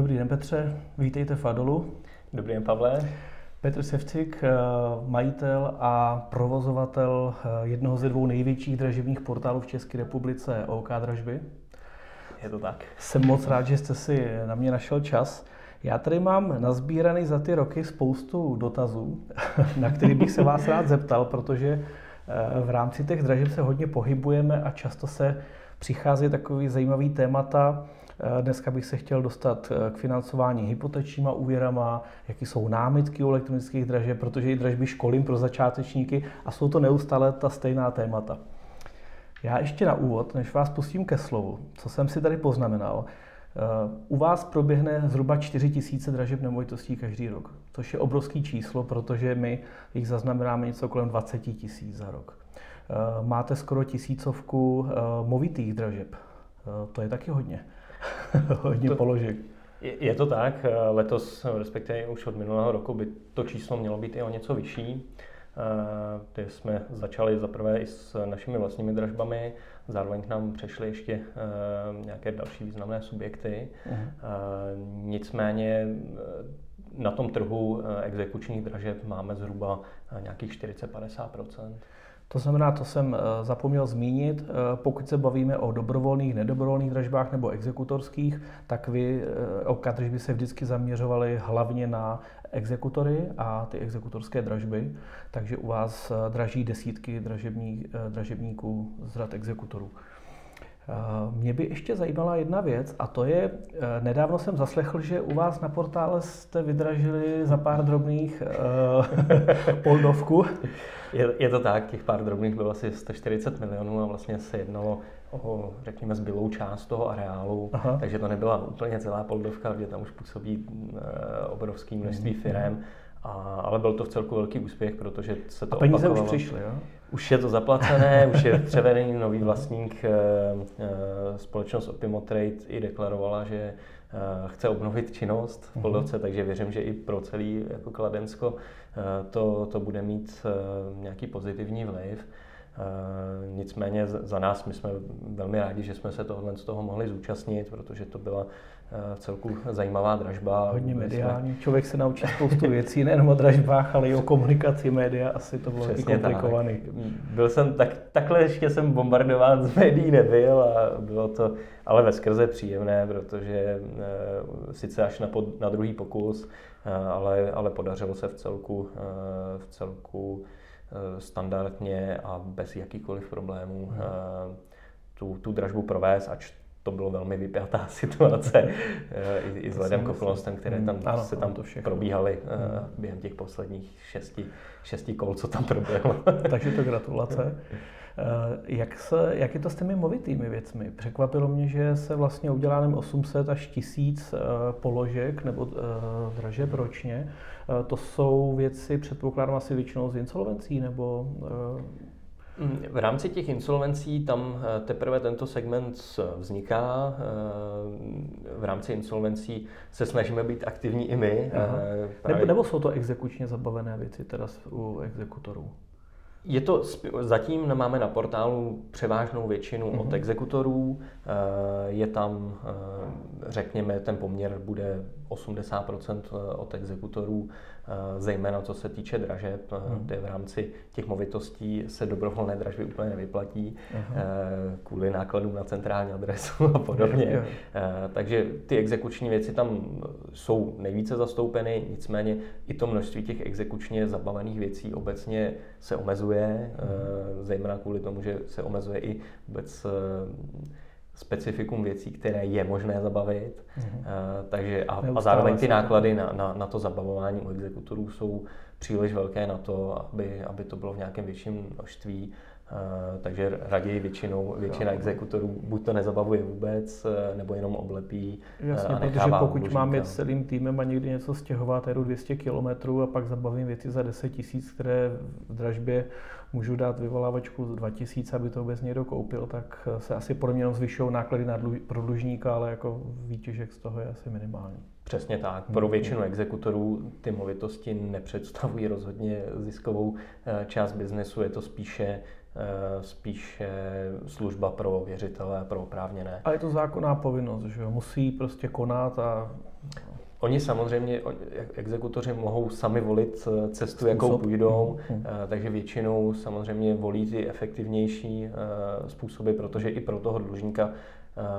Dobrý den Petře, vítejte v Adolu. Dobrý den Pavle. Petr Sevcik, eh, majitel a provozovatel eh, jednoho ze dvou největších dražebních portálů v České republice OK Dražby. Je to tak. Jsem moc rád, že jste si na mě našel čas. Já tady mám nazbíraný za ty roky spoustu dotazů, na který bych se vás rád zeptal, protože eh, v rámci těch dražeb se hodně pohybujeme a často se přichází takový zajímavý témata, dneska bych se chtěl dostat eh, k financování hypotečníma úvěrama, jaký jsou námitky u elektronických dražeb, protože i dražby školím pro začátečníky a jsou to neustále ta stejná témata. Já ještě na úvod, než vás pustím ke slovu, co jsem si tady poznamenal, eh, u vás proběhne zhruba 4 tisíce dražeb nemovitostí každý rok, což je obrovský číslo, protože my jich zaznamenáme něco kolem 20 tisíc za rok. Máte skoro tisícovku movitých dražeb. To je taky hodně. hodně to, položek. Je, je to tak, letos, respektive už od minulého roku, by to číslo mělo být i o něco vyšší. Ty jsme začali zaprvé i s našimi vlastními dražbami, zároveň k nám přešly ještě nějaké další významné subjekty. Uh-huh. Nicméně na tom trhu exekučních dražeb máme zhruba nějakých 40-50 to znamená, to jsem eh, zapomněl zmínit, eh, pokud se bavíme o dobrovolných, nedobrovolných dražbách nebo exekutorských, tak vy eh, o držby se vždycky zaměřovali hlavně na exekutory a ty exekutorské dražby, takže u vás draží desítky dražební, dražebníků z rad exekutorů. Mě by ještě zajímala jedna věc a to je, nedávno jsem zaslechl, že u vás na portále jste vydražili za pár drobných poldovku. Je, je to tak, těch pár drobných bylo asi 140 milionů a vlastně se jednalo o, řekněme, zbylou část toho areálu, Aha. takže to nebyla úplně celá poldovka, kde tam už působí obrovské množství mhm. firm, a, ale byl to v celku velký úspěch, protože se to a peníze opakovalo. už přišly, jo? Už je to zaplacené, už je převedený nový vlastník. E, e, společnost Opimo Trade i deklarovala, že Eh, chce obnovit činnost v mhm. Poldovce, mm-hmm. takže věřím, že i pro celý jako Kladensko eh, to, to bude mít eh, nějaký pozitivní vliv. Nicméně za nás my jsme velmi rádi, že jsme se tohle z toho mohli zúčastnit, protože to byla v celku zajímavá dražba. Hodně mediální. Jsme... Člověk se naučí spoustu věcí, nejen o dražbách, ale i o komunikaci média. Asi to bylo taky komplikovaný. Tak. Byl jsem, tak, takhle ještě jsem bombardován z médií nebyl a bylo to ale ve skrze příjemné, protože e, sice až na, pod, na druhý pokus, e, ale, ale podařilo se v celku, e, v celku e, standardně a bez jakýchkoliv problémů hmm. e, tu, tu dražbu provést, ač to bylo velmi vypjatá situace i, i vzhledem k okolnostem, které tam hmm, ano, se tam to probíhaly hmm. během těch posledních šesti, šesti kol, co tam proběhlo. Takže to gratulace. Eh, jak, se, jak je to s těmi movitými věcmi? Překvapilo mě, že se vlastně udělá nem 800 až 1000 eh, položek nebo eh, dražeb ročně. To jsou věci, předpokládám asi většinou z insolvencí nebo v rámci těch insolvencí tam teprve tento segment vzniká. V rámci insolvencí se snažíme být aktivní i my. Nebo, nebo jsou to exekučně zabavené věci teda u exekutorů? Je to, zatím máme na portálu převážnou většinu mm-hmm. od exekutorů. Eh, je tam, eh, řekněme, ten poměr bude 80% eh, od exekutorů, zejména co se týče dražeb, mm-hmm. kde v rámci těch movitostí se dobrovolné dražby úplně nevyplatí mm-hmm. kvůli nákladům na centrální adresu a podobně. Mm-hmm. Takže ty exekuční věci tam jsou nejvíce zastoupeny, nicméně i to množství těch exekučně zabavených věcí obecně se omezuje, mm-hmm. zejména kvůli tomu, že se omezuje i vůbec specifikum věcí, které je možné zabavit. Mm-hmm. takže a, a zároveň ty náklady na, na, na to zabavování u exekutorů jsou příliš velké na to, aby, aby to bylo v nějakém větším množství. Uh, takže raději většinou, většina exekutorů buď to nezabavuje vůbec, eh, nebo jenom oblepí Jasně, a protože pokud mám jet celým týmem a někdy něco stěhovat, jedu 200 km a pak zabavím věci za 10 tisíc, které v dražbě můžu dát vyvolávačku 2000, aby to vůbec někdo koupil, tak se asi pro mě zvyšují náklady na dluž, pro dlužníka, ale jako výtěžek z toho je asi minimální. Přesně tak. Pro většinu exekutorů ty movitosti nepředstavují rozhodně ziskovou eh, část biznesu, je to spíše eh, spíše služba pro věřitele, pro oprávněné. A je to zákonná povinnost, že jo? Musí prostě konat a Oni samozřejmě, exekutoři mohou sami volit eh, cestu, Způsob. jakou půjdou, mm. takže většinou samozřejmě volí ty efektivnější způsoby, protože i pro toho dlužníka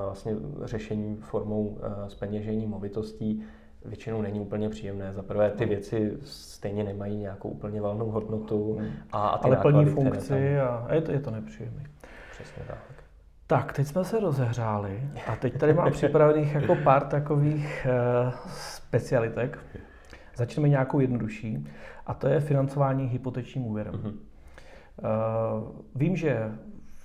vlastně řešení formou speněžení movitostí většinou není úplně příjemné. Za prvé ty věci stejně nemají nějakou úplně valnou hodnotu. Hmm. A, a ty Ale plní funkci tam... a je to, je to nepříjemné. Přesně tak. Tak, teď jsme se rozehřáli a teď tady mám připravených jako pár takových uh, specialitek. Začneme nějakou jednodušší a to je financování hypotečním úvěrem. Uh-huh. Uh, vím, že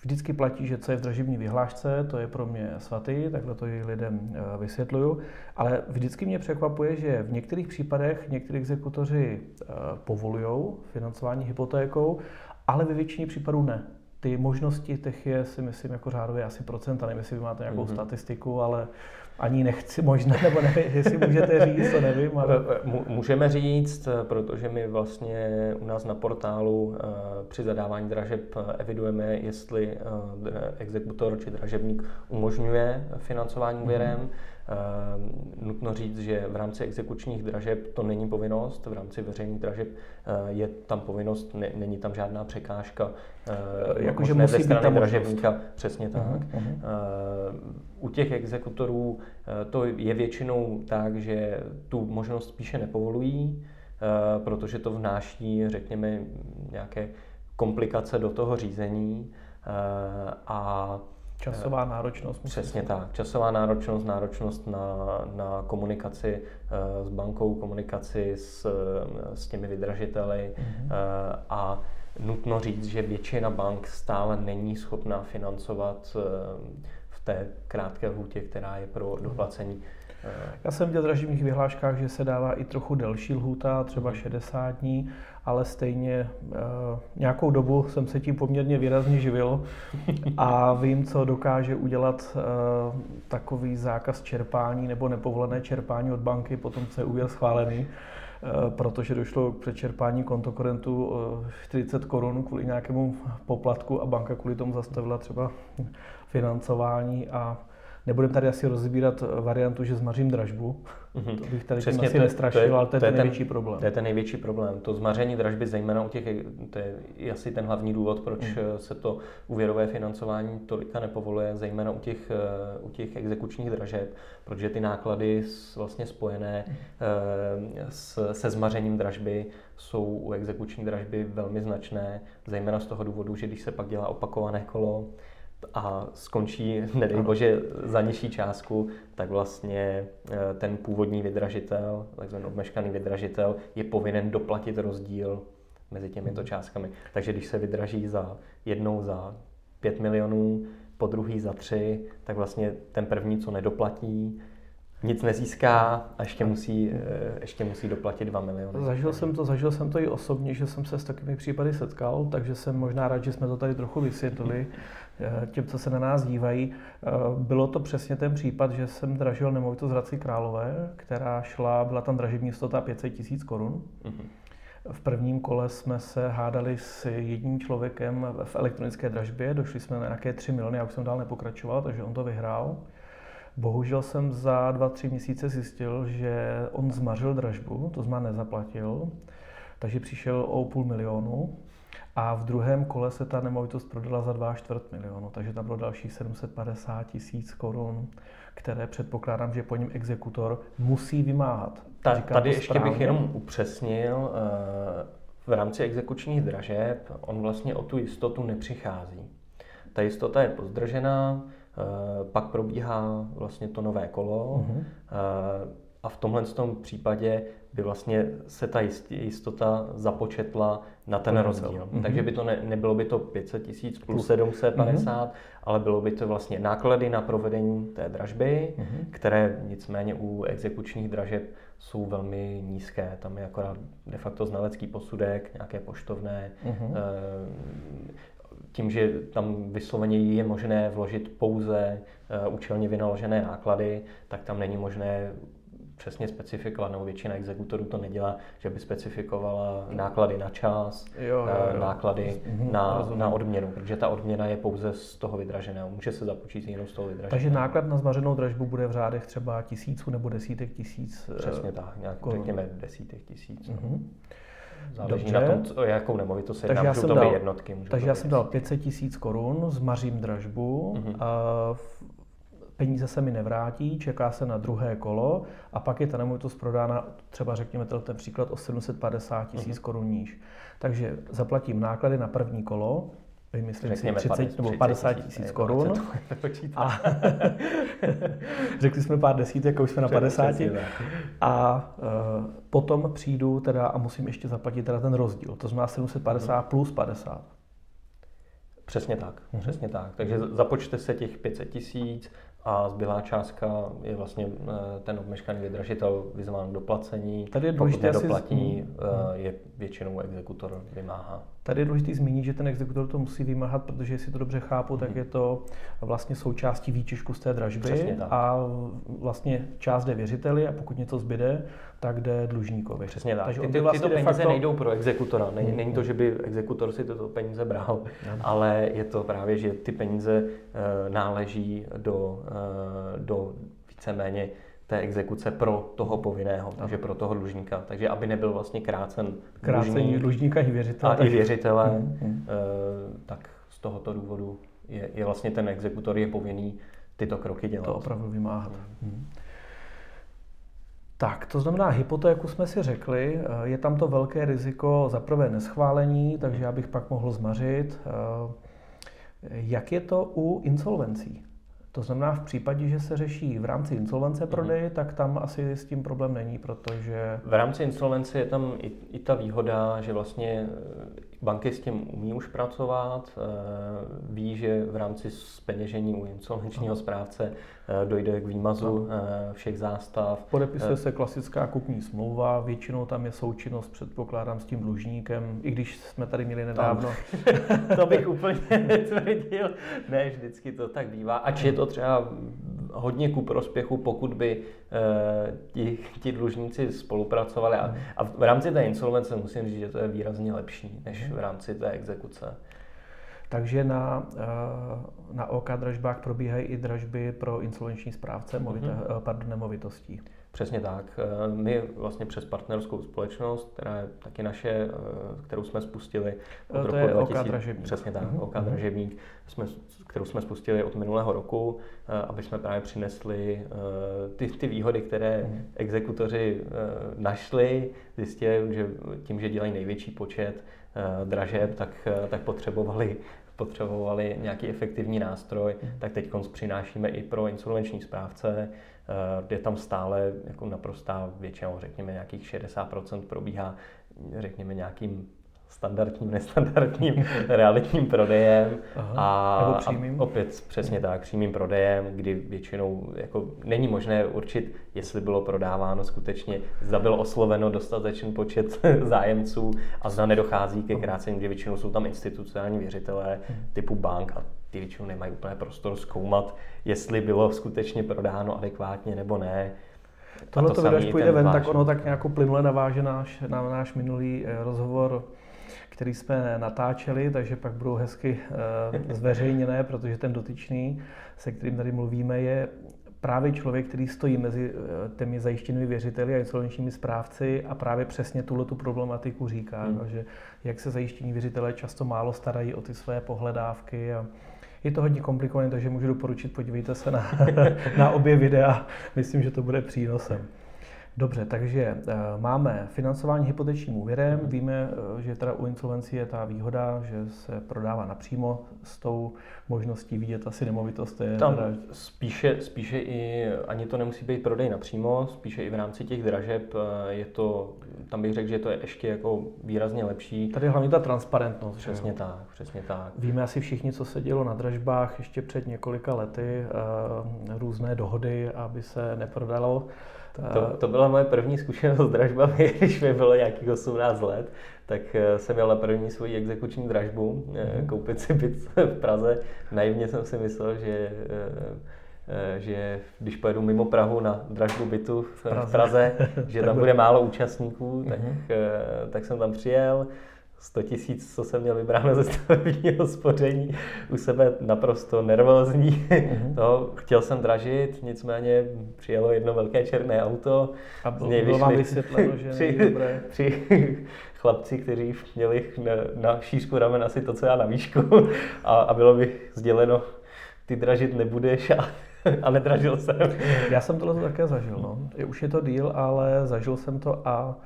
vždycky platí, že co je v dražební vyhlášce, to je pro mě svatý, takhle to i lidem uh, vysvětluju, ale vždycky mě překvapuje, že v některých případech někteří exekutoři uh, povolují financování hypotékou, ale ve většině případů ne ty možnosti těch je, si myslím, jako řádově asi procenta. Nevím, jestli vy máte nějakou mm-hmm. statistiku, ale ani nechci možná, nebo nevím, jestli můžete říct, to nevím. Ale... Můžeme říct, protože my vlastně u nás na portálu eh, při zadávání dražeb evidujeme, jestli eh, exekutor či dražebník umožňuje financování úvěrem. Mm-hmm Ehm, nutno říct, že v rámci exekučních dražeb to není povinnost, v rámci veřejných dražeb eh, je tam povinnost, ne, není tam žádná překážka. Eh, Jakože musí být tam dražebníka, přesně tak. Uh-huh, uh-huh. U těch exekutorů to je většinou tak, že tu možnost spíše nepovolují, protože to vnáší, řekněme, nějaké komplikace do toho řízení a Časová náročnost. Přesně tak. Časová náročnost, náročnost na, na komunikaci uh, s bankou, komunikaci s, s těmi vydražiteli mm-hmm. a nutno říct, že většina bank stále není schopná financovat v té krátké lhůtě, která je pro doplacení já jsem viděl v draživých vyhláškách, že se dává i trochu delší lhůta, třeba 60 mhm. dní, ale stejně uh, nějakou dobu jsem se tím poměrně výrazně živil a vím, co dokáže udělat uh, takový zákaz čerpání nebo nepovolené čerpání od banky, potom co je úvěr schválený eh, protože došlo k přečerpání kontokorentu 40 korun kvůli nějakému poplatku a banka kvůli tomu zastavila třeba financování a Nebudeme tady asi rozbírat variantu, že zmařím dražbu. Mm-hmm. To bych tady Přesně, tím asi to, nestrašil, to je, ale to je, to je ten největší problém. To je ten největší problém. To zmaření dražby, zejména u těch, to je asi ten hlavní důvod, proč mm. se to úvěrové financování tolika nepovoluje, zejména u těch, eh, u těch exekučních dražeb, protože ty náklady vlastně spojené mm. s, se zmařením dražby jsou u exekuční dražby velmi značné, zejména z toho důvodu, že když se pak dělá opakované kolo, a skončí, nedej bože, za nižší částku, tak vlastně eh, ten původní vydražitel, takzvaný obmeškaný vydražitel, je povinen doplatit rozdíl mezi těmito mhm. částkami. Takže když se vydraží za jednou za 5 milionů, po druhý za tři, tak vlastně ten první, co nedoplatí, nic nezíská a ještě musí, eh, ještě musí doplatit 2 miliony. Zažil jsem to, zažil jsem to i osobně, že jsem se s takovými případy setkal, takže jsem možná rád, že jsme to tady trochu vysvětlili eh, těm, co se na nás dívají. Eh, bylo to přesně ten případ, že jsem dražil nemovitost Hradci Králové, která šla, byla tam dražební stota 500 tisíc korun. Mhm. V prvním kole jsme se hádali s jedním člověkem v elektronické dražbě, došli jsme na nějaké 3 miliony, já už jsem dál nepokračoval, takže on to vyhrál. Bohužel jsem za dva, tři měsíce zjistil, že on zmařil dražbu, to znamená nezaplatil, takže přišel o půl milionu a v druhém kole se ta nemovitost prodala za 2 čtvrt milionu, takže tam bylo další 750 tisíc korun, které předpokládám, že po něm exekutor musí vymáhat. Ta, tady ještě správně. bych jenom upřesnil, eh, v rámci exekučních dražeb on vlastně o tu jistotu nepřichází. Ta jistota je pozdržená, pak probíhá vlastně to nové kolo uh-huh. a v tomhle tom případě by vlastně se ta jistota započetla na ten rozdíl. Uh-huh. Takže by to ne, nebylo by to 500 tisíc plus 750, uh-huh. ale bylo by to vlastně náklady na provedení té dražby, uh-huh. které nicméně u exekučních dražeb jsou velmi nízké. Tam je akorát de facto znalecký posudek, nějaké poštovné, uh-huh tím, že tam vysloveně je možné vložit pouze uh, účelně vynaložené náklady, tak tam není možné přesně specifikovat, nebo většina exekutorů to nedělá, že by specifikovala náklady na čas, jo, jo, jo. náklady mhm, na, na odměnu, protože ta odměna je pouze z toho vydraženého, může se započít jenom z toho vydraženého. Takže náklad na zmařenou dražbu bude v řádech třeba tisíců nebo desítek tisíc? Přesně tak, nějak řekněme desítek tisíc. Mm-hmm. Záleží Dobře. na tom, co, jakou nemovitost se jedná, můžou to být jednotky. Takže já jsem dal 500 tisíc korun, zmařím dražbu, mm-hmm. a peníze se mi nevrátí, čeká se na druhé kolo a pak je ta nemovitost prodána, třeba řekněme ten příklad, o 750 tisíc mm-hmm. korun níž. Takže zaplatím náklady na první kolo, Řekněme si 30 nebo 50 tisíc korun. A řekli jsme pár desítek, už jsme na 50. A uh, potom přijdu teda a musím ještě zaplatit teda ten rozdíl. To znamená 750 hmm. plus 50. Přesně tak, hmm. přesně tak. Takže započte se těch 500 tisíc, a zbylá částka je vlastně eh, ten obmeškaný vydražitel vyzván k doplacení. Tady je Pokud nedoplatí, asi... Eh, je většinou exekutor vymáhá. Tady je důležité zmínit, že ten exekutor to musí vymáhat, protože jestli to dobře chápu, tak mhm. je to vlastně součástí výčešku z té dražby a vlastně část jde věřiteli a pokud něco zbyde, tak jde dlužníkovi. Přesně tak. Takže ty, ty, vlastně tyto peníze facto... nejdou pro exekutora. Není, hmm. není to, že by exekutor si tyto peníze bral, hmm. ale je to právě, že ty peníze uh, náleží do, uh, do víceméně té exekuce pro toho povinného, no. takže pro toho dlužníka. Takže aby nebyl vlastně krácen Krácení dlužník, dlužníka i věřitele. A tak... i věřitele, hmm, hmm. tak z tohoto důvodu je, je vlastně ten exekutor je povinný tyto kroky dělat. To opravdu vymáhat. Hmm. hmm. Tak, to znamená, hypotéku jsme si řekli, eh, je tam to velké riziko za prvé neschválení, takže já bych pak mohl zmařit. Eh, jak je to u insolvencí? To znamená, v případě, že se řeší v rámci insolvence mhm. prodej, mm-hmm. tak tam asi s tím problém není, protože... V rámci insolvence je tam i, i ta výhoda, že vlastně banky s tím umí už pracovat, ví, že v rámci speněžení u insolvenčního správce Eh, dojde k výmazu no. všech zástav. Podepisuje eh, se klasická kupní smlouva, většinou tam je součinnost, předpokládám, s tím dlužníkem, i když jsme tady měli nedávno. to bych úplně netvrdil. Ne, vždycky to tak bývá. Ač je to třeba hodně ku prospěchu, pokud by ti, ti dlužníci spolupracovali. A, a v rámci té insolvence musím říct, že to je výrazně lepší než v rámci té exekuce. Takže na, eh, na OK dražbách probíhají i dražby pro insolvenční správce movité, mm-hmm. pardon, nemovitostí. Přesně tak. Eh, my vlastně přes partnerskou společnost, která je taky naše, kterou jsme spustili od to roku je 2000, OK dražebník. Přesně tak, mm-hmm. OK dražebník, jsme, kterou jsme spustili od minulého roku, aby jsme právě přinesli ty, ty výhody, které mm-hmm. exekutoři našli, zjistili, že tím, že dělají největší počet Eh, dražeb, tak, eh, tak potřebovali, potřebovali nějaký efektivní nástroj, hmm. tak teď přinášíme i pro insolvenční správce. Eh, je tam stále jako naprostá většinou, řekněme nějakých 60% probíhá řekněme nějakým standardním, nestandardním realitním prodejem Aha, a, a opět přesně tak, přímým prodejem, kdy většinou jako není možné určit, jestli bylo prodáváno skutečně, zda bylo osloveno dostatečný počet zájemců a zda nedochází ke krácení, kde většinou jsou tam institucionální věřitelé hmm. typu bank a ty většinou nemají úplně prostor zkoumat, jestli bylo skutečně prodáno adekvátně nebo ne. Tohle to, to až půjde ven, tak ono tak nějak plynule naváže náš, na náš minulý eh, rozhovor který jsme natáčeli, takže pak budou hezky eh, zveřejněné, protože ten dotyčný, se kterým tady mluvíme, je právě člověk, který stojí mezi eh, těmi zajištěnými věřiteli a insolvenčními správci a právě přesně tuhle tu problematiku říká, hmm. že jak se zajištění věřitelé často málo starají o ty své pohledávky a je to hodně komplikované, takže můžu doporučit, podívejte se na, na obě videa, myslím, že to bude přínosem. Dobře, takže uh, máme financování hypotečním úvěrem. Mm. Víme, uh, že teda u insolvencí je ta výhoda, že se prodává napřímo s tou možností vidět asi nemovitost. To je Tam teda... spíše, spíše i, ani to nemusí být prodej napřímo, spíše i v rámci těch dražeb eh, je to, tam bych řekl, že to je ještě jako výrazně lepší. Tady je hlavně ta transparentnost. Přesně jo? tak, přesně tak. Víme asi všichni, co se dělo na dražbách ještě před několika lety, různé dohody, aby se neprodalo to, to byla moje první zkušenost s dražbami, když mi bylo nějakých 18 let, tak eh, jsem měl na první svoji exekuční dražbu, mm-hmm. koupit si byt v Praze. Naivně jsem si myslel, že eh, že když pojedu mimo Prahu na dražbu bytu v Praze, v Praze že tam bude málo účastníků, tak, mm-hmm. tak jsem tam přijel. 100 tisíc, co jsem měl vybráno ze stavebního spoření, u sebe naprosto nervózní. Mm-hmm. No, chtěl jsem dražit, nicméně přijelo jedno velké černé auto. A bylo, bylo vám vysvětleno, že tři, dobré. tři chlapci, kteří měli na, na šířku ramen asi to, co já na výšku. A, a bylo mi sděleno, ty dražit nebudeš a, a nedražil jsem. Já jsem tohle také zažil. No. Už je to díl, ale zažil jsem to a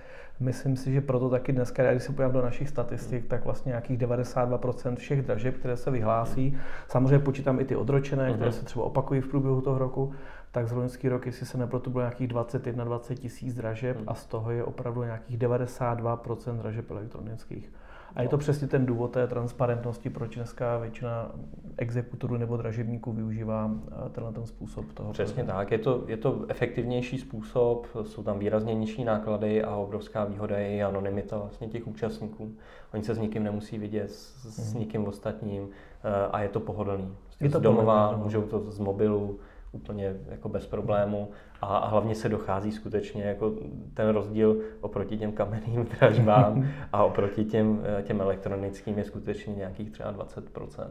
Myslím si, že proto taky dneska, když se podívám do našich statistik, tak vlastně nějakých 92% všech dražeb, které se vyhlásí, samozřejmě počítám i ty odročené, které mhm. se třeba opakují v průběhu toho roku, tak z loňský rok, jestli se nepletu, bylo nějakých 21-20 tisíc dražeb mhm. a z toho je opravdu nějakých 92% dražeb elektronických. A je to přesně ten důvod té transparentnosti, proč dneska většina exekutorů nebo dražebníků využívá eh, tenhle ten způsob toho. Přesně tak, je to, je to efektivnější způsob, jsou tam výrazně nižší náklady a obrovská výhoda je i anonymita vlastně těch účastníků. Oni se s nikým nemusí vidět, s, s mhm. nikým ostatním eh, a je to pohodlný. Je to z domova, pohodlný, můžou to z mobilu, úplně jako bez problému a, a hlavně se dochází skutečně jako ten rozdíl oproti těm kamenným dražbám a oproti těm, eh, těm elektronickým je skutečně nějakých třeba 20%.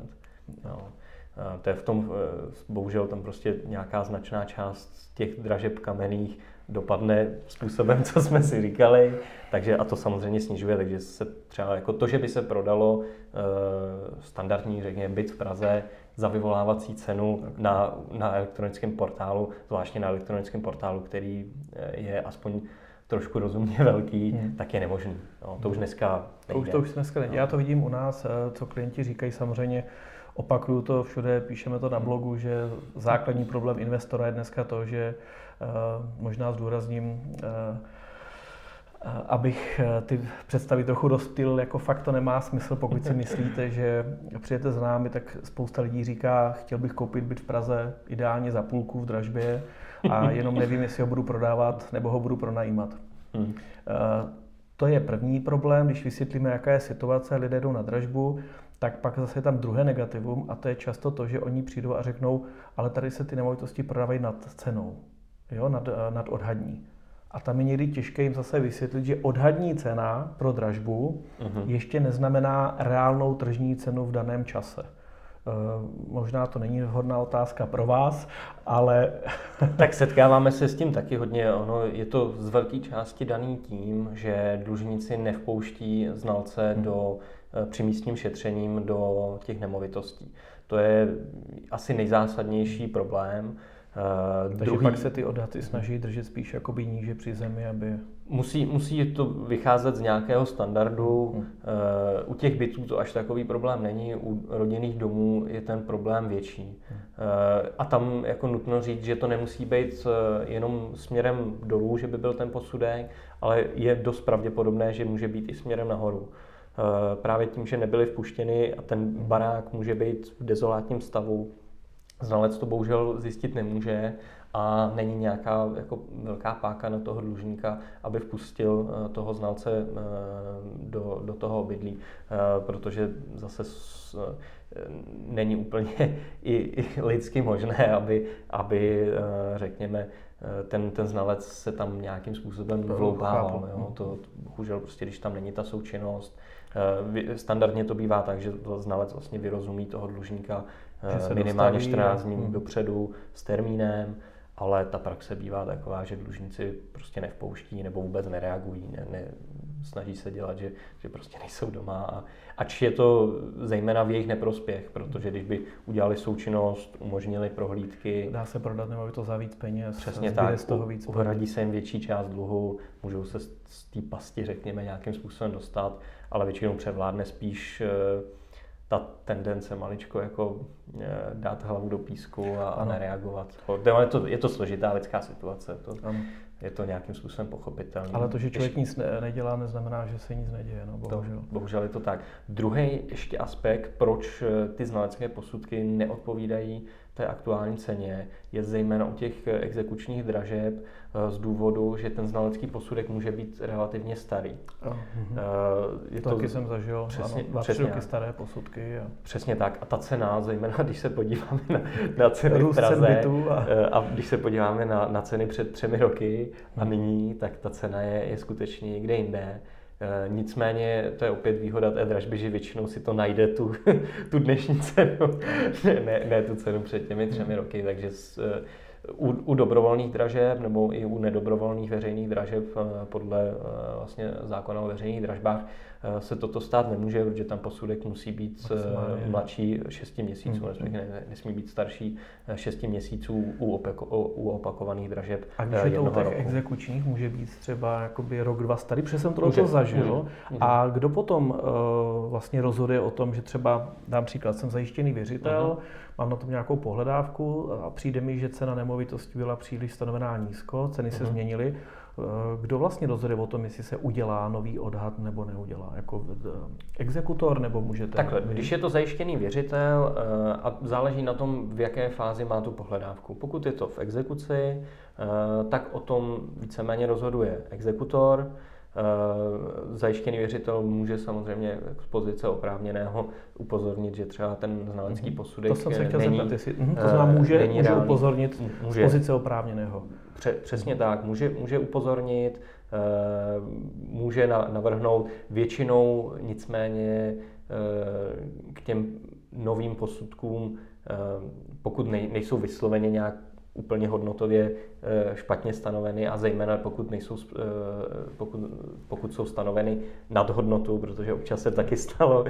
No. To je v tom, eh, bohužel tam prostě nějaká značná část těch dražeb kamenných dopadne způsobem, co jsme si říkali, takže a to samozřejmě snižuje, takže se třeba jako to, že by se prodalo e, standardní, řekněme, byt v Praze za vyvolávací cenu na, na elektronickém portálu, zvláště na elektronickém portálu, který eh, je aspoň trošku rozumně velký, hmm. tak je nemožný. No, to už dneska nejde. To už, to už dneska nejde. No. Já to vidím u nás, eh, co klienti říkají samozřejmě, opakuju to všude, píšeme to na hmm. blogu, že základní problém investora je dneska to, že uh, možná zdůrazním, abych eh, ty představy trochu rozptýl, jako fakt to nemá smysl, pokud si myslíte, že přijete za námi, tak spousta lidí říká, chtěl bych koupit byt v Praze, ideálně za půlku v dražbě a jenom nevím, jestli ho budu prodávat nebo ho budu pronajímat. Hmm. Eh, to je první problém, když vysvětlíme, jaká je situace, lidé jdou na dražbu, tak pak zase je tam druhé negativum a to je často to, že oni přijdou a řeknou, ale tady se ty nemovitosti prodávají nad cenou, jo, nad, eh, nad odhadní. A tam je někdy těžké jim zase vysvětlit, že odhadní cena pro dražbu uh-huh. ještě neznamená reálnou tržní cenu v daném čase. E, možná to není vhodná otázka pro vás, ale... tak setkáváme se s tím taky hodně. Ono je to z velké části daný tím, že dlužníci nevpouští znalce hmm. do e, při šetřením do těch nemovitostí. To je asi nejzásadnější problém. Uh, Takže druhý... pak se ty odhady snaží držet spíš jakoby níže při zemi, aby... Musí, musí to vycházet z nějakého standardu. Hmm. Uh, u těch bytů to až takový problém není, u rodinných domů je ten problém větší. Hmm. Uh, a tam jako nutno říct, že to nemusí být jenom směrem dolů, že by byl ten posudek, ale je dost pravděpodobné, že může být i směrem nahoru. Právě tím, že nebyly vpuštěny a ten barák může být v dezolátním stavu, Znalec to bohužel zjistit nemůže a není nějaká jako velká páka na toho dlužníka, aby vpustil eh, toho znalce eh, do, do toho obydlí, eh, protože zase není úplně i, i lidsky možné, aby, aby řekněme, ten, ten znalec se tam nějakým způsobem vloupával. Jo? To, bohužel prostě, když tam není ta součinnost, standardně to bývá tak, že znalec vlastně vyrozumí toho dlužníka minimálně dostaví, 14 dní hmm. dopředu s termínem, ale ta praxe bývá taková, že dlužníci prostě nevpouští nebo vůbec nereagují, ne, ne, snaží se dělat, že, že prostě nejsou doma. A, ač je to zejména v jejich neprospěch, protože když by udělali součinnost, umožnili prohlídky. Dá se prodat nebo to za víc peněz. Přesně tak, z toho víc uhradí se jim větší část dluhu, můžou se z té pasti, řekněme, nějakým způsobem dostat, ale většinou převládne spíš eh, ta tendence maličko jako eh, dát hlavu do písku a, a nereagovat. Je to, je to složitá lidská situace, to, je to nějakým způsobem pochopitelné. Ale to, že člověk nic ne, nedělá, neznamená, že se nic neděje, no, bohužel. To, bohužel je to tak. Druhý ještě aspekt, proč eh, ty znalecké posudky neodpovídají té aktuální ceně je zejména u těch exekučních dražeb z důvodu, že ten znalecký posudek může být relativně starý. Uh, je to, taky jsem zažil, přesně, ano, dva, přesně roky staré posudky. A... Přesně tak. A ta cena, zejména když se podíváme na, na ceny v Praze a... a když se podíváme na, na ceny před třemi roky a hmm. nyní, tak ta cena je, je skutečně někde jinde. E, nicméně to je opět výhoda té dražby, že většinou si to najde tu, tu dnešní cenu, ne, ne tu cenu před těmi třemi hmm. roky, takže s, e, u, u dobrovolných dražeb nebo i u nedobrovolných veřejných dražeb e, podle vlastně zákona o veřejných dražbách Eh, se toto stát nemůže, protože tam posudek musí být eh, Maximálně. mladší 6 měsíců, mm. respektive nesmí být starší 6 eh, měsíců u, opako, u opakovaných dražeb A když je to u těch roku. exekučních, může být třeba jakoby rok, dva starý, protože jsem to zažil. Může, může. A kdo potom uh, vlastně rozhoduje o tom, že třeba, dám příklad, jsem zajištěný věřitel, uh-huh. mám na tom nějakou pohledávku a přijde mi, že cena nemovitosti byla příliš stanovená nízko, ceny uh-huh. se změnily, Eh, kdo vlastně rozhoduje o tom, jestli se udělá nový odhad nebo neudělá? Jako eh, exekutor nebo můžete... Takhle, když je to zajištěný věřitel eh, a záleží na tom, v jaké fázi má tu pohledávku. Pokud je to v exekuci, tak o tom víceméně rozhoduje exekutor. Zajištěný věřitel může samozřejmě z pozice oprávněného upozornit, že třeba ten znalecký mhm. posudek To jsem se chtěl není, zeptat, jestli, mhm, to znamená, může, může upozornit může, z pozice oprávněného. Přesně tak, může, může upozornit, eh, může navrhnout, většinou nicméně eh, k těm novým posudkům, eh, pokud nejsou vysloveně nějak úplně hodnotově špatně stanoveny a zejména pokud, nejsou, pokud, pokud jsou stanoveny nad hodnotu, protože občas se taky stalo,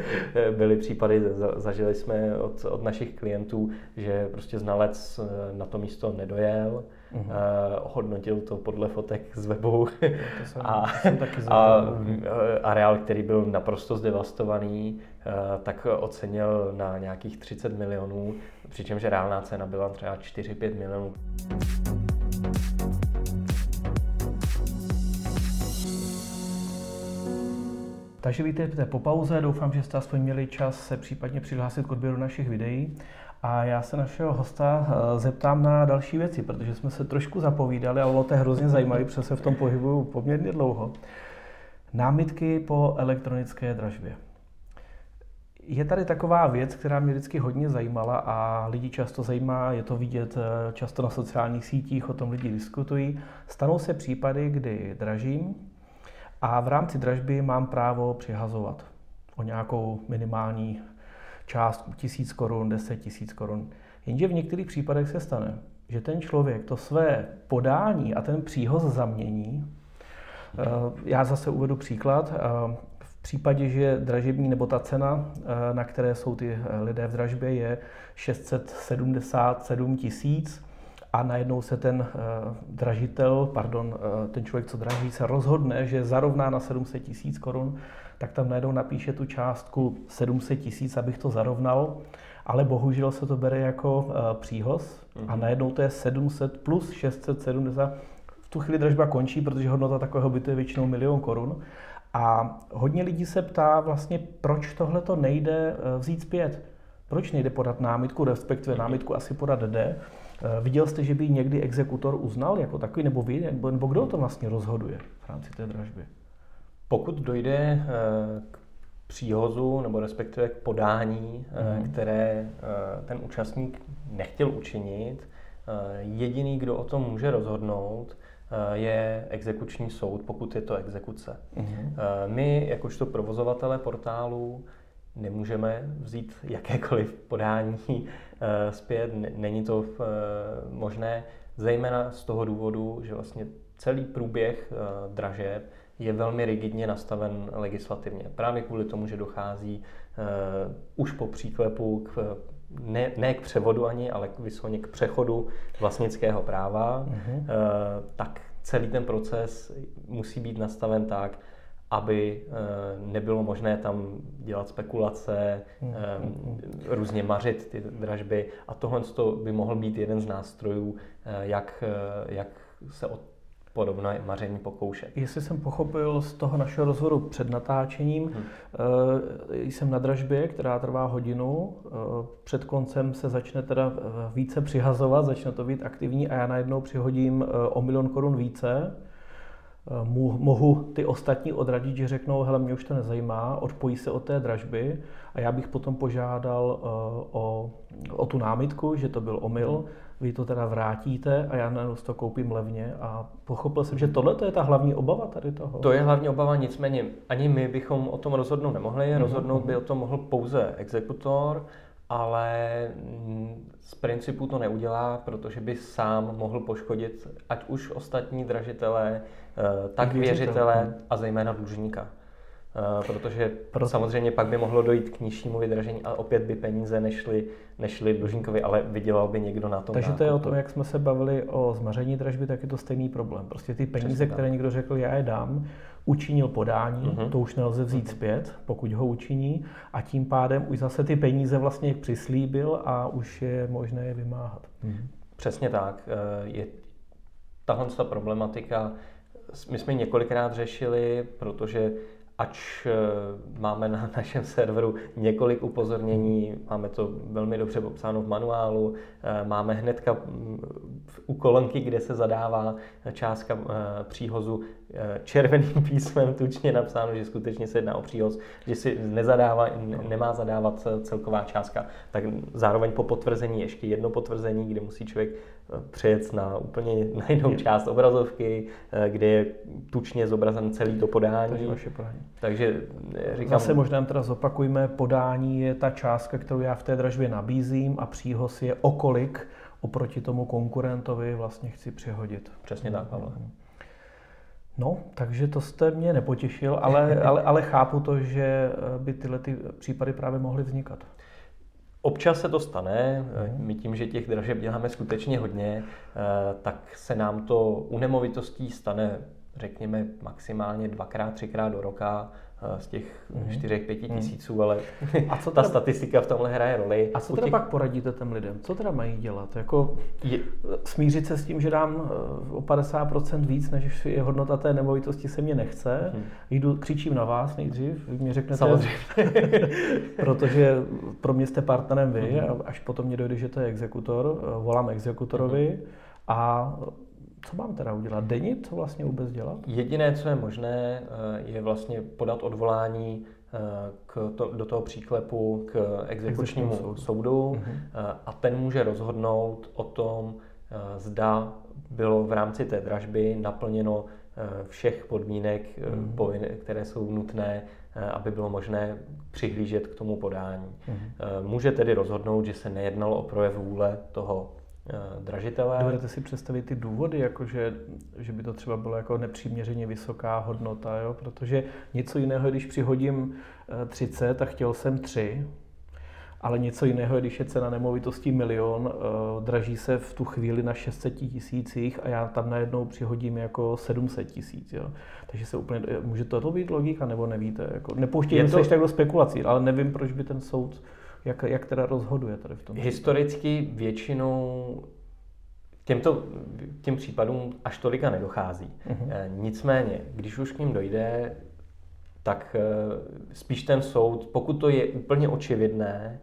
byly případy, zažili jsme od, od našich klientů, že prostě znalec na to místo nedojel, uh, hodnotil to podle fotek z webu jsem, a, a eh, areál, který byl naprosto zdevastovaný, uh, tak ocenil na nějakých 30 milionů, přičemž reálná cena byla třeba 4-5 milionů. Takže vítejte po pauze, doufám, že jste aspoň měli čas se případně přihlásit k odběru našich videí. A já se našeho hosta eh, zeptám na další věci, protože jsme se trošku zapovídali, ale to je hrozně zajímavé, protože se v tom pohybuju poměrně dlouho. Námitky po elektronické dražbě. Je tady taková věc, která mě vždycky hodně zajímala a lidi často zajímá, je to vidět eh, často na sociálních sítích, o tom lidi diskutují. Stanou se případy, kdy dražím a v rámci dražby mám právo přihazovat o nějakou minimální částku tisíc korun, deset tisíc korun. Jenže v některých případech se stane, že ten člověk to své podání a ten příhoz zamění. Eh, já zase uvedu příklad. Eh, v případě, že dražební nebo ta cena, eh, na které jsou ty lidé v dražbě, je 677 tisíc a najednou se ten dražitel, pardon, ten člověk, co draží, se rozhodne, že zarovná na 700 tisíc korun, tak tam najednou napíše tu částku 700 tisíc, abych to zarovnal, ale bohužel se to bere jako příhoz a mhm. najednou to je 700 plus 670. V tu chvíli dražba končí, protože hodnota takového bytu je většinou milion korun. A hodně lidí se ptá vlastně, proč tohle to nejde uh, vzít zpět. Proč nejde podat námitku, respektive mhm. námitku asi podat jde. Uh, viděl jste, že by někdy exekutor uznal jako takový, nebo vy, nebo, nebo kdo to vlastně rozhoduje v rámci té dražby? Pokud dojde eh, k příhozu nebo respektive k podání, mm. které eh, ten účastník nechtěl učinit, jediný, kdo o tom může rozhodnout, je exekuční soud, pokud je to exekuce. Mm. My, jakožto provozovatele portálu, nemůžeme vzít jakékoliv podání zpět, není to možné, zejména z toho důvodu, že vlastně celý průběh dražeb je velmi rigidně nastaven legislativně. Právě kvůli tomu, že dochází už po příklepu k ne, ne k převodu ani, ale k vysloně k přechodu vlastnického práva, uh, tak celý ten proces musí být nastaven tak, aby uh, nebylo možné tam dělat spekulace, uh, různě mařit ty dražby. A tohle by mohl být jeden z nástrojů, jak, jak se od podobné maření pokoušet. Jestli jsem pochopil z toho našeho rozhovoru před natáčením, hmm. jsem na dražbě, která trvá hodinu, před koncem se začne teda více přihazovat, začne to být aktivní a já najednou přihodím o milion korun více, mohu ty ostatní odradit, že řeknou, hele, mě už to nezajímá, odpojí se od té dražby. A já bych potom požádal o, o tu námitku, že to byl omyl, hmm vy to teda vrátíte a já na to koupím levně a pochopil jsem, že tohle je ta hlavní obava tady toho. To je hlavní obava, nicméně ani my bychom o tom rozhodnout nemohli, mm-hmm. rozhodnout by o tom mohl pouze exekutor, ale z principu to neudělá, protože by sám mohl poškodit ať už ostatní dražitele, eh, tak věřitele mhm. a zejména dlužníka. Eh, protože Proto. samozřejmě pak by mohlo dojít k nižšímu vydražení a opět by peníze nešly, nešly dlužníkovi, ale vydělal by někdo na tom. Takže nákupu. to je o tom, jak jsme se bavili o zmaření dražby, tak je to stejný problém. Prostě ty peníze, Přesně které tak. někdo řekl, já je dám, učinil podání, uh-huh. to už nelze vzít uh-huh. zpět, pokud ho učiní, a tím pádem už zase ty peníze vlastně přislíbil a už je možné je vymáhat. Uh-huh. Přesně tak. Eh, je tahle ta problematika, my jsme několikrát řešili, protože ač eh, máme na našem serveru několik upozornění, máme to velmi dobře popsáno v manuálu, eh, máme hnedka mm, u kolonky, kde se zadává částka eh, příhozu červeným písmem tučně napsáno, že skutečně se jedná o příhoz, že si nezadává, nemá zadávat celková částka, tak zároveň po potvrzení ještě jedno potvrzení, kde musí člověk přejet na úplně na jinou část obrazovky, kde je tučně zobrazen celý to podání. Takže vaše podání. Takže eh, říkám... Zase možná teda zopakujme, podání je ta částka, kterou já v té dražbě nabízím a příhoz je okolik oproti tomu konkurentovi vlastně chci přehodit. Přesně tak, Pavel. No, takže to jste mě nepotěšil, ale, ale, ale chápu to, že eh, by tyhle ty případy právě mohly vznikat. Občas se to stane, mhm. my tím, že těch dražeb děláme skutečně hodně, eh, tak se nám to u nemovitostí stane řekněme maximálně dvakrát, třikrát do roka eh, z těch mm. 4-5 mhm. tisíců, ale a co ta statistika v tomhle hraje roli. A co teda těch... pak poradíte těm lidem? Co teda mají dělat? Jako je... smířit se s tím, že dám eh, o 50% víc, než je hodnota té nemovitosti, se mě nechce. Mm. Jdu, křičím na vás nejdřív, vy mě řeknete, Samozřejmě. protože pro mě jste partnerem vy mm. a až potom mě dojde, že to je exekutor, eh, volám exekutorovi mm. a co mám teda udělat? Denně co vlastně vůbec dělat? Jediné, co je možné, eh, je vlastně podat odvolání eh, k to, do toho příklepu k exekučnímu soudu, soudu uh-huh. a ten může rozhodnout o tom, zda bylo v rámci té dražby naplněno všech podmínek, uh-huh. které jsou nutné, aby bylo možné přihlížet k tomu podání. Uh-huh. Může tedy rozhodnout, že se nejednalo o projev vůle toho dražitelé. Dovedete si představit ty důvody, jako že, by to třeba bylo jako nepřiměřeně vysoká hodnota, jo? protože něco jiného, když přihodím 30 eh, a chtěl jsem 3, ale něco jiného, když je cena nemovitosti milion, eh, draží se v tu chvíli na 600 tisících a já tam najednou přihodím jako 700 tisíc. Jo. Takže se úplně, může to být logika, nebo nevíte? Jako, nepouštějme to... se tak do spekulací, ale nevím, proč by ten soud jak, jak teda rozhoduje tady v tom? Historicky většinou těmto, těm případům až tolika nedochází. Uh-huh. Nicméně, když už k ním dojde, tak eh, spíš ten soud, pokud to je úplně očividné,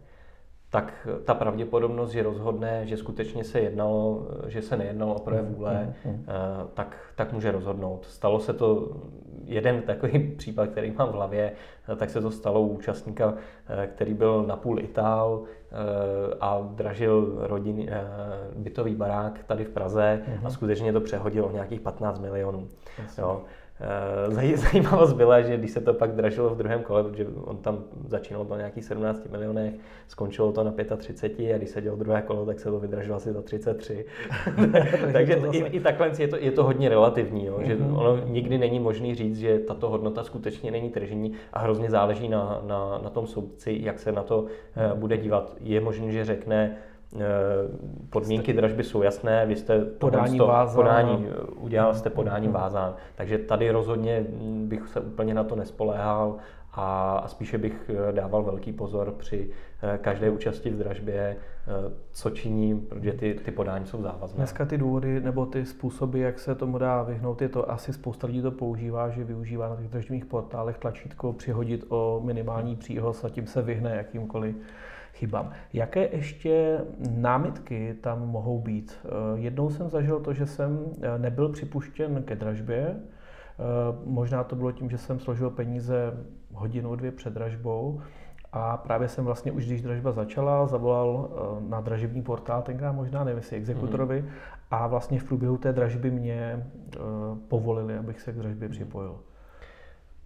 tak ta pravděpodobnost, že rozhodne, že skutečně se jednalo, že se nejednalo o projev vůle, mm, tak, tak může rozhodnout. Stalo se to, jeden takový případ, který mám v hlavě, eh, tak se to stalo u účastníka, eh, který byl napůl Itál a dražil rodin, bytový barák tady v Praze mm. a mhm. skutečně to přehodil o nějakých 15 milionů. Jo. Eh, zajímavost byla, že když se to pak dražilo v druhém kole, protože on tam začínal to nějakých 17 milionech, skončilo to na 35 a když se dělo druhé kolo, tak se to vydražilo asi za 33. Takže i, i takhle je to, je to hodně relativní, jo, že mhm. ono nikdy není možný říct, že tato hodnota skutečně není tržní a hrozně záleží na, na, na tom soudci, jak se na to uh, bude dívat. Je možné, že řekne, podmínky dražby jsou jasné, vy jste podání, vázán. podání udělal jste podání vázán, takže tady rozhodně bych se úplně na to nespoléhal a, spíše bych eh, dával velký pozor při eh, každé účasti v dražbě, eh, co činí, protože ty, ty podání jsou závazné. Dneska ty důvody nebo ty způsoby, jak se tomu dá vyhnout, je to asi spousta lidí to používá, že využívá na těch dražbních portálech tlačítko přihodit o minimální příhoz a tím se vyhne jakýmkoliv chybám. Jaké ještě námitky tam mohou být? Jednou jsem zažil to, že jsem nebyl připuštěn ke dražbě, Možná to bylo tím, že jsem složil peníze hodinu, dvě před dražbou. A právě jsem vlastně už, když dražba začala, zavolal eh, na dražební portál, tenkrát možná nevím, jestli exekutorovi, mm. a vlastně v průběhu té dražby mě povolili, abych se k dražbě připojil.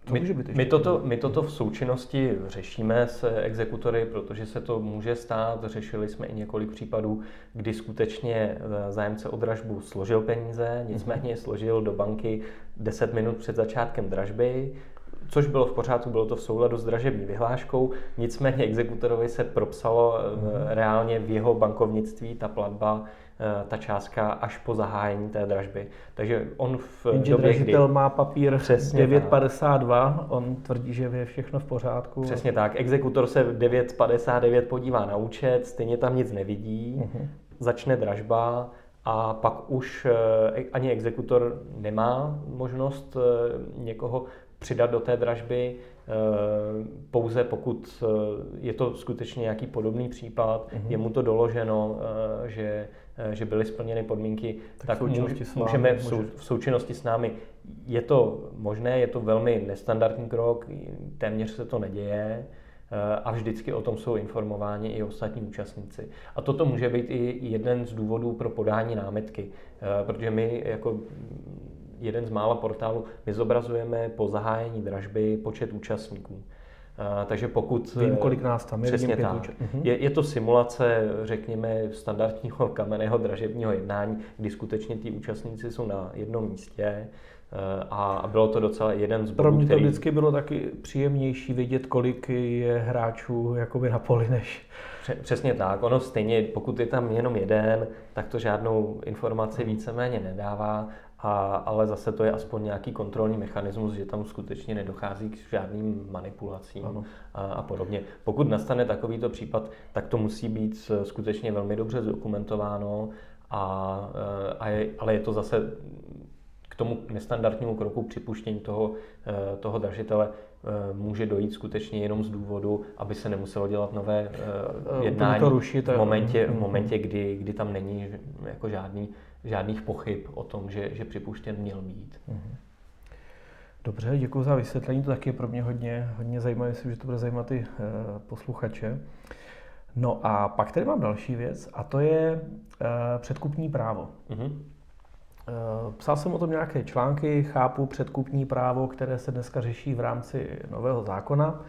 To my, my, toto, my toto v součinnosti řešíme s exekutory, protože se to může stát. Řešili jsme i několik případů, kdy skutečně eh, zájemce o dražbu složil peníze, nicméně je složil do banky 10 minut před začátkem dražby, což bylo v pořádku, bylo to v souladu s dražební vyhláškou, nicméně exekutorovi se propsalo mm. reálně v jeho bankovnictví ta platba, eh, ta částka až po zahájení té dražby. Takže on v Jenže době, kdy... má papír přesně 9,52, tak. on tvrdí, že je všechno v pořádku. Přesně tak, exekutor se 9,59 podívá na účet, stejně tam nic nevidí, mm. začne dražba, a pak už eh, ani exekutor nemá možnost někoho přidat do té dražby, eh, pouze pokud eh, je to skutečně nějaký podobný případ, mm-hmm. je mu to doloženo, eh, že, že byly splněny podmínky, tak, tak můžeme v, sou, v součinnosti s námi. Je to možné, je to velmi nestandardní krok, téměř se to neděje a vždycky o tom jsou informováni i ostatní účastníci. A toto může být i jeden z důvodů pro podání námitky, protože my jako jeden z mála portálů, my zobrazujeme po zahájení dražby počet účastníků. Uh, takže pokud... Vím, kolik nás tam je. Přesně tak. Uh-huh. Je, je to simulace, řekněme, standardního kamenného dražebního jednání, kdy skutečně ty účastníci jsou na jednom místě uh, a bylo to docela jeden z bodů, Pro mě to který... vždycky bylo taky příjemnější vidět, kolik je hráčů jakoby na poli, než... Přesně tak. Ono stejně, pokud je tam jenom jeden, tak to žádnou informaci víceméně nedává a, ale zase to je aspoň nějaký kontrolní mechanismus, že tam skutečně nedochází k žádným manipulacím a, a podobně. Pokud nastane takovýto případ, tak to musí být skutečně velmi dobře zdokumentováno, a, a je, ale je to zase k tomu nestandardnímu kroku připuštění toho, toho držitele může dojít skutečně jenom z důvodu, aby se nemuselo dělat nové jednání to rušit, v momentě, v mhm. momentě kdy, kdy tam není jako žádný žádných pochyb o tom, že, že připuštěn měl být. Mhm. Dobře, děkuji za vysvětlení, to taky je pro mě hodně, hodně zajímavé, myslím, že to bude zajímat i e, posluchače. No a pak tady mám další věc a to je e, předkupní právo. Mm-hmm. Psal jsem o tom nějaké články, chápu předkupní právo, které se dneska řeší v rámci nového zákona,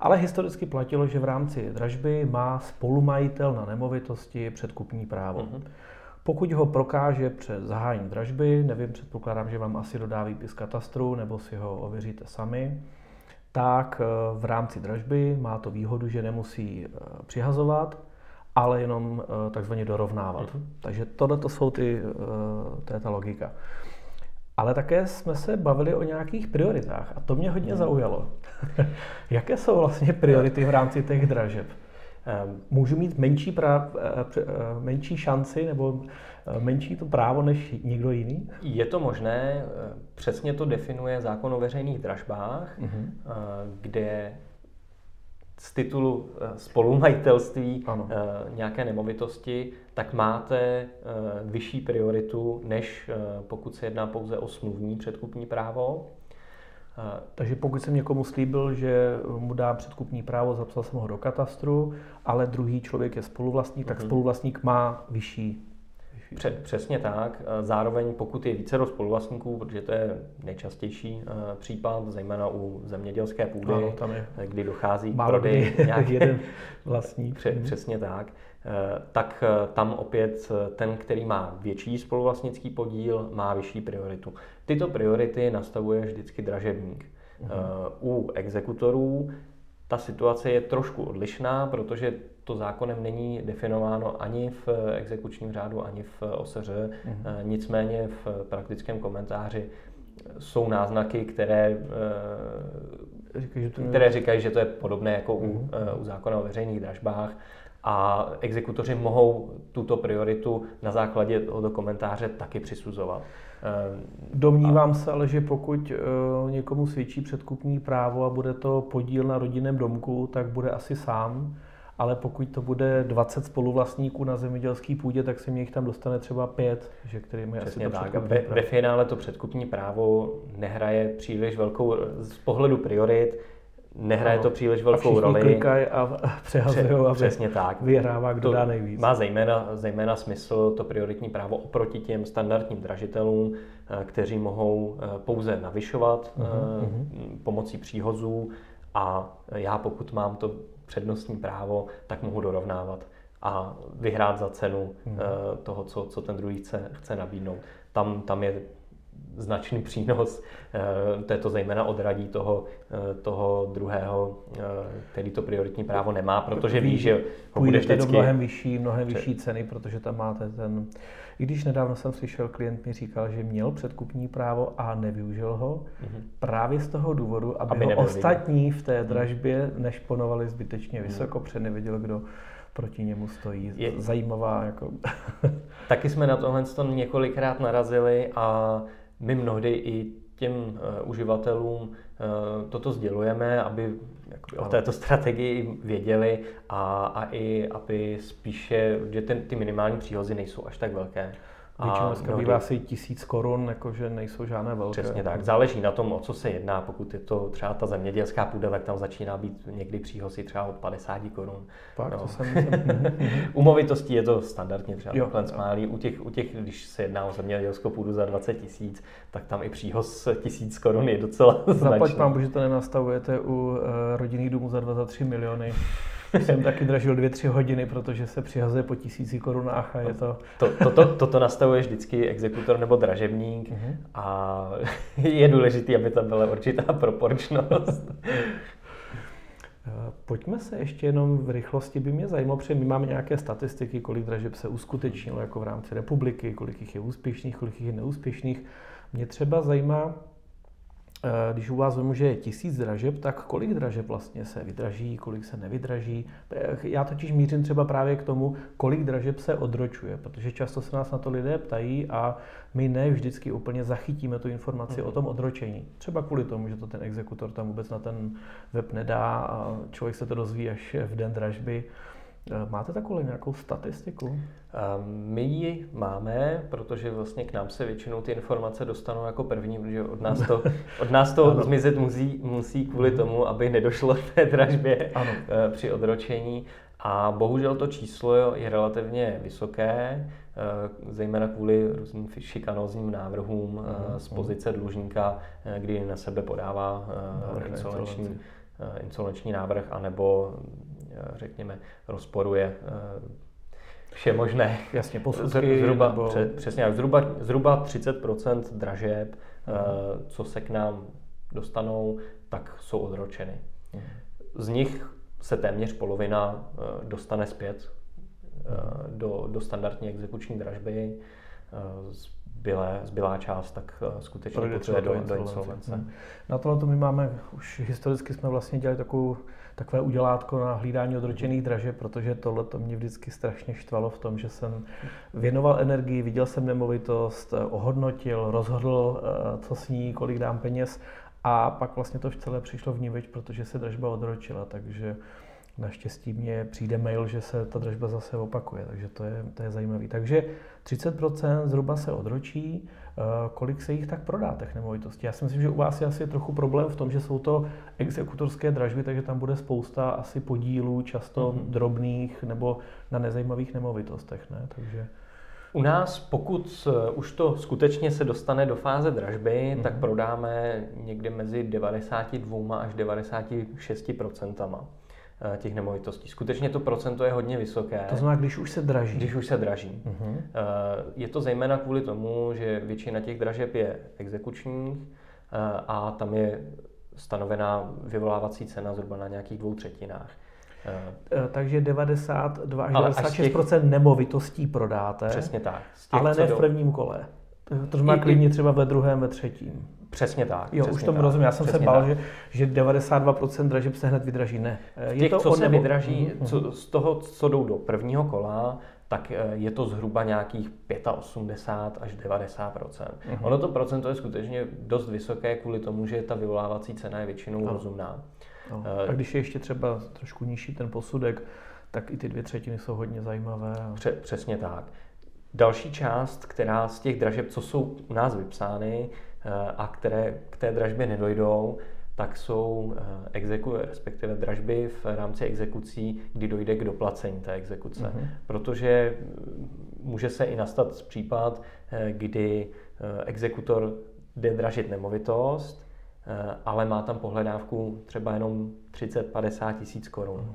ale historicky platilo, že v rámci dražby má spolumajitel na nemovitosti předkupní právo. Mm-hmm. Pokud ho prokáže před zahájením dražby, nevím, předpokládám, že vám asi dodá výpis katastru nebo si ho ověříte sami, tak eh, v rámci dražby má to výhodu, že nemusí eh, přihazovat, ale jenom eh, takzvaně dorovnávat. Uh-huh. Takže tohle to jsou ty, to je ta logika. Ale také jsme se bavili o nějakých prioritách a to mě hodně uh-huh. zaujalo. Jaké jsou vlastně priority v rámci těch dražeb? Ehm, můžu mít menší, práv, eh, eh, menší šanci nebo eh, menší to právo než někdo jiný? Je to možné, přesně to definuje zákon o veřejných dražbách, uh-huh. kde z titulu spolumajitelství ano. nějaké nemovitosti, tak máte vyšší prioritu, než pokud se jedná pouze o smluvní předkupní právo. Takže pokud jsem někomu slíbil, že mu dám předkupní právo, zapsal jsem ho do katastru, ale druhý člověk je spoluvlastník, tak mhm. spoluvlastník má vyšší Přesně tak. Zároveň pokud je více spoluvlastníků, protože to je nejčastější eh, případ, zejména u zemědělské půdy, ano, tam je. kdy dochází k prodeji nějaký jeden vlastník. Mhm. Přesně tak. Eh, tak eh, tam opět eh, ten, který má větší spoluvlastnický podíl, má vyšší prioritu. Tyto priority nastavuje vždycky dražebník. Uh-huh. U exekutorů ta situace je trošku odlišná, protože to zákonem není definováno ani v exekučním řádu, ani v OSŘ. Mm-hmm. Nicméně v praktickém komentáři jsou náznaky, které, říkají, které říkají, že to je podobné jako u, mm-hmm. u zákona o veřejných dražbách a exekutoři mohou tuto prioritu na základě tohoto komentáře taky přisuzovat. Domnívám a... se ale, že pokud někomu svědčí předkupní právo a bude to podíl na rodinném domku, tak bude asi sám ale pokud to bude 20 spoluvlastníků na zemědělské půdě, tak se mě jich tam dostane třeba pět, že kterým je Přesně asi to tak. Ve, ve finále to předkupní právo nehraje příliš velkou, z pohledu priorit, nehraje ano. to příliš velkou a roli. a přehazují, aby Přesně tak. vyhrává, kdo to dá nejvíc. Má zejména, zejména smysl to prioritní právo oproti těm standardním dražitelům, eh, kteří mohou eh, pouze navyšovat uh-huh. pomocí příhozů a já pokud mám to přednostní právo, tak mohu dorovnávat a vyhrát za cenu hmm. Toho, co, co ten druhý chce, chce nabídnout. Tam, tam je značný přínos, eh, to je to zejména odradí toho, eh, toho druhého, který to prioritní právo nemá, protože ví, že ho bude vždycky... do mnohem vyšší, mnohem vyšší ceny, protože tam máte ten i když nedávno jsem slyšel, klient mi říkal, že měl předkupní právo a nevyužil ho, mm-hmm. právě z toho důvodu, aby, aby ho ostatní v té mhm. dražbě nešponovali zbytečně mhm. vysoko, mm-hmm. protože nevěděl, kdo proti němu stojí. Je zajímavá. Jako... Taky jsme na tohle několikrát narazili a my mnohdy i těm uh, uživatelům uh, toto sdělujeme, aby jakoby, o této strategii věděli a, a i aby spíše, že ten, ty minimální příhozy nejsou až tak velké. Většinou dneska bývá asi tisíc korun, jakože nejsou žádné velké. Přesně tak. Záleží na tom, o co se jedná. Pokud je to třeba ta zemědělská půda, tak tam začíná být někdy příhozy třeba od 50 korun. Pak, no. to jsem, u movitostí je to standardně třeba jo, takhle smálí. U těch, u těch, když se jedná o zemědělskou půdu za 20 tisíc, tak tam i příhoz tisíc korun je docela značný. Zaplať pán, že to nenastavujete u uh, rodinných domů za 23 miliony jsem taky dražil dvě, tři hodiny, protože se přihazuje po tisíci korunách a je to... to, to, to, to, to nastavuje vždycky exekutor nebo dražebník uh-huh. a je důležité, aby tam byla určitá proporčnost. Eh, pojďme se ještě jenom v rychlosti, by mě zajímalo, protože my máme nějaké statistiky, kolik dražeb se uskutečnilo jako v rámci republiky, kolik jich je úspěšných, kolik jich je neúspěšných. Mě třeba zajímá, když u vás vím, že je tisíc dražeb, tak kolik dražeb vlastně se vydraží, kolik se nevydraží? Eh, já totiž mířím třeba právě k tomu, kolik dražeb se odročuje, protože často se nás na to lidé ptají a my ne vždycky úplně zachytíme tu informaci o tom odročení. Třeba kvůli tomu, že to ten exekutor tam vůbec na ten web nedá a člověk se to dozví až v den dražby. Eh, máte takovou nějakou statistiku? My ji máme, protože vlastně k nám se většinou ty informace dostanou jako první, protože od nás to, od nás to zmizet musí, musí kvůli mhm. tomu, aby nedošlo k té dražbě ano. Eh, při odročení. A bohužel to číslo je relativně vysoké, eh, zejména kvůli různým šikanózním návrhům mhm, z mhm. pozice dlužníka, kdy na sebe podává insolvenční, insolvenční návrh, anebo řekněme, rozporuje eh, vše možné. Jasně, posudky. Zhruba, nebo... přesně, zhruba, zhruba 30% dražeb, uh-huh. co se k nám dostanou, tak jsou odročeny. Uh-huh. Z nich se téměř polovina dostane zpět do, do standardní exekuční dražby. Zbylé, zbylá část tak skutečně potřebuje do, do insolvence. Hmm. Na tohle my máme, už historicky jsme vlastně dělali takovou takové udělátko na hlídání odročených draže, protože tohle to mě vždycky strašně štvalo v tom, že jsem věnoval energii, viděl jsem nemovitost, ohodnotil, rozhodl, eh, co s ní, kolik dám peněz a pak vlastně to celé přišlo v níveč, protože se dražba odročila, takže Naštěstí mě přijde mail, že se ta dražba zase opakuje, takže to je, to je zajímavé. Takže 30% zhruba se odročí, eh, kolik se jich tak prodá těch nemovitostí. Já si myslím, že u vás je asi trochu problém v tom, že jsou to exekutorské dražby, takže tam bude spousta asi podílů, často mm-hmm. drobných nebo na nezajímavých nemovitostech. Ne? Takže... U nás, pokud eh, už to skutečně se dostane do fáze dražby, mm-hmm. tak prodáme někde mezi 92 až 96 procentama. Eh, těch nemovitostí. Skutečně to procento je hodně vysoké. To znamená, když už se draží. Když už se draží. Uh-huh. Je to zejména kvůli tomu, že většina těch dražeb je exekučních eh, a tam je stanovená vyvolávací cena zhruba na nějakých dvou třetinách. Takže 92 až 96 těch... nemovitostí prodáte. Přesně tak. Těch, ale ne v prvním kole. To má klidně třeba ve druhém, ve třetím. Přesně tak. Jo, přesně už tomu rozumím. Já jsem se bál, že, že 92% dražeb se hned vydraží. Ne. Je Těch, to co se nebo... vydraží, mm-hmm. co, z toho, co jdou do prvního kola, tak eh, je to zhruba nějakých 85 až 90 mm-hmm. Ono to procento je skutečně dost vysoké kvůli tomu, že ta vyvolávací cena je většinou no. rozumná. No. A když je ještě třeba trošku nižší ten posudek, tak i ty dvě třetiny jsou hodně zajímavé. Pře- přesně tak. Další část, která z těch dražeb, co jsou u nás vypsány eh, a které k té dražbě nedojdou, tak jsou eh, exeku, respektive dražby v rámci exekucí, kdy dojde k doplacení té exekuce. Mm-hmm. Protože může se i nastat případ, eh, kdy exekutor jde dražit nemovitost, ale má tam pohledávku třeba jenom 30-50 tisíc korun. Mm.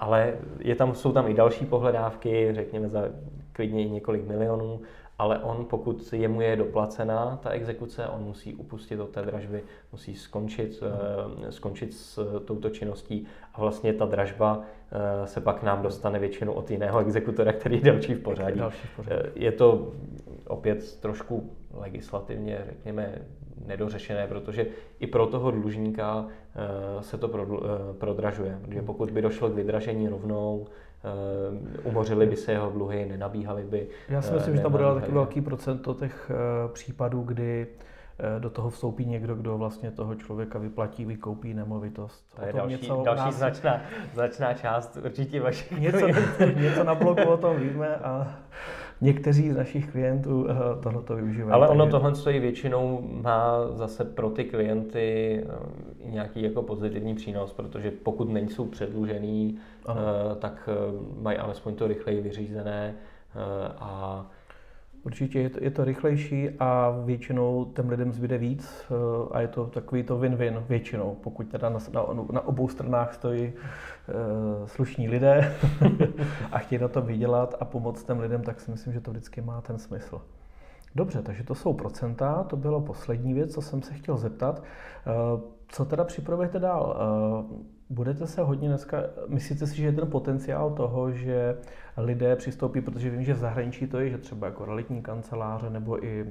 Ale je tam, jsou tam i další pohledávky, řekněme za klidně i několik milionů, ale on, pokud jemu je doplacená ta exekuce, on musí upustit od té dražby, musí skončit, uh, skončit s touto činností a vlastně ta dražba uh, se pak nám dostane většinou od jiného exekutora, který je další v pořadí. Další v pořadí. Je to opět trošku legislativně, řekněme, nedořešené, protože i pro toho dlužníka se to prodražuje. Protože pokud by došlo k vydražení rovnou, Eh, umořili by se jeho dluhy, nenabíhali by. Já si myslím, že tam bude taky velký procento těch eh, případů, kdy eh, do toho vstoupí někdo, kdo vlastně toho člověka vyplatí, vykoupí nemovitost. To je další, něco další nás... značná, značná část určitě vašich něco, něco na blogu o tom víme a někteří z našich klientů tohle to využívají. Ale ono tohle stojí většinou má zase pro ty klienty nějaký jako pozitivní přínos, protože pokud nejsou předlužený, ano. tak mají alespoň to rychleji vyřízené a Určitě je to, je to rychlejší a většinou těm lidem zbyde víc a je to takový to win-win většinou, pokud teda na, na, na obou stranách stojí slušní lidé a chtějí na to vydělat a pomoct těm lidem, tak si myslím, že to vždycky má ten smysl. Dobře, takže to jsou procenta, to bylo poslední věc, co jsem se chtěl zeptat. Uh, co teda připravujete dál? Uh, budete se hodně dneska, myslíte si, že je ten potenciál toho, že lidé přistoupí, protože vím, že v zahraničí to je, že třeba jako realitní kanceláře nebo i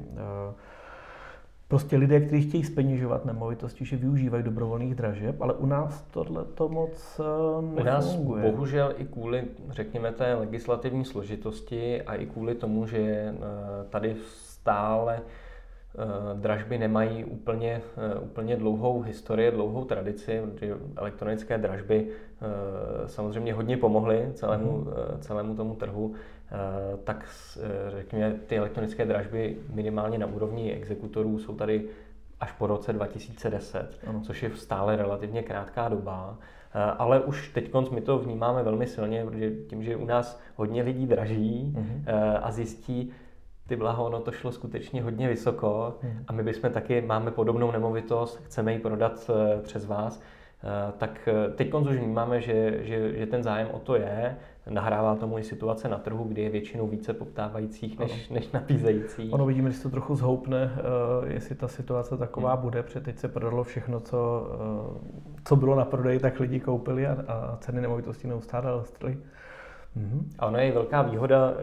prostě lidé, kteří chtějí speněžovat nemovitosti, že využívají dobrovolných dražeb, ale u nás tohle to moc nefunguje. U nás bohužel i kvůli, řekněme, té legislativní složitosti a i kvůli tomu, že eh, tady stále Eh, dražby nemají úplně, eh, úplně dlouhou historii, dlouhou tradici, protože elektronické dražby eh, samozřejmě hodně pomohly celému, mhm. celému tomu trhu, tak řekněme, ty elektronické dražby minimálně na úrovni exekutorů jsou tady až po roce 2010, ano. což je stále relativně krátká doba. Ale už teď my to vnímáme velmi silně, protože tím, že u nás hodně lidí draží uh-huh. a zjistí, ty blaho, ono to šlo skutečně hodně vysoko hmm. a my bychom taky, máme podobnou nemovitost, chceme ji prodat eh, přes vás, eh, tak eh, teď už vnímáme, že, že, že ten zájem o to je, nahrává tomu i situace na trhu, kdy je většinou více poptávajících než, než nabízejících. Ono vidíme, že to trochu zhoupne, jestli ta situace taková hmm. bude, protože teď se prodalo všechno, co, co bylo na prodej, tak lidi koupili a, a ceny nemovitostí neustále rostly. Mm-hmm. A ono je velká výhoda,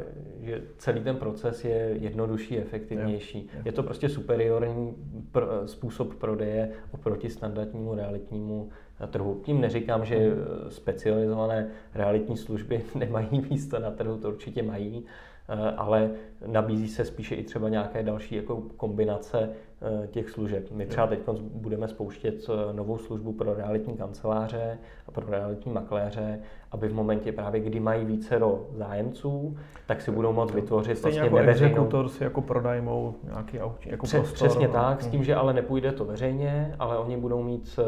že celý ten proces je jednodušší, efektivnější. Je, je. je to prostě superiorní pr- způsob prodeje oproti standardnímu realitnímu trhu. Tím neříkám, že mhm. specializované realitní služby nemají místo na trhu, to určitě mají, eh, ale nabízí se spíše i třeba nějaké další jako kombinace eh, těch služeb. My třeba teď budeme spouštět eh, novou službu pro realitní kanceláře a pro realitní makléře, aby v momentě právě, kdy mají více zájemců, tak si budou moct vytvořit Stejně vlastně jako neveřejnou... exekutor si jako pronajmou nějaký aut, jako Přes, prostor. Přesně no. tak, s tím, že ale nepůjde to veřejně, ale oni budou mít eh,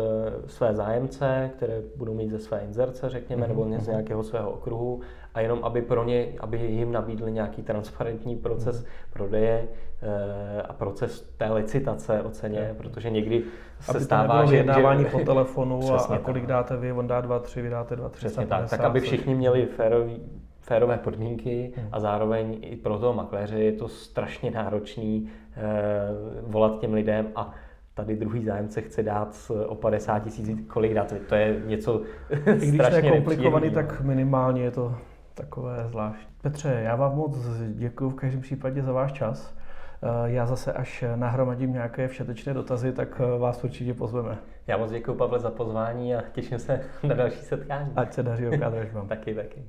své zájemce, které budou mít ze své inzerce, řekněme, mm-hmm. nebo z mhm. nějakého svého okruhu a jenom aby pro ně, aby jim nabídli nějaký transparentní proces mm-hmm. prodeje eh, a proces té licitace o ceně, je. protože někdy se aby stává, že... vyjednávání že, po telefonu a, a kolik tak. dáte vy, on dá dva, tři, vy dáte dva, tři. Přesně tak, tak aby všichni měli férový, férové podmínky hmm. a zároveň i pro toho makléře je to strašně náročný eh, volat těm lidem a tady druhý zájemce chce dát o 50 tisíc, kolik dát, to je něco I když to je komplikovaný, tak minimálně je to takové zvláštní. Petře, já vám moc děkuji v každém případě za váš čas. Eh, já zase, až nahromadím nějaké všetečné dotazy, tak eh, vás určitě pozveme. Já moc děkuji, Pavle, za pozvání a těším se na další setkání. Ať se daří oká vám. taky, taky.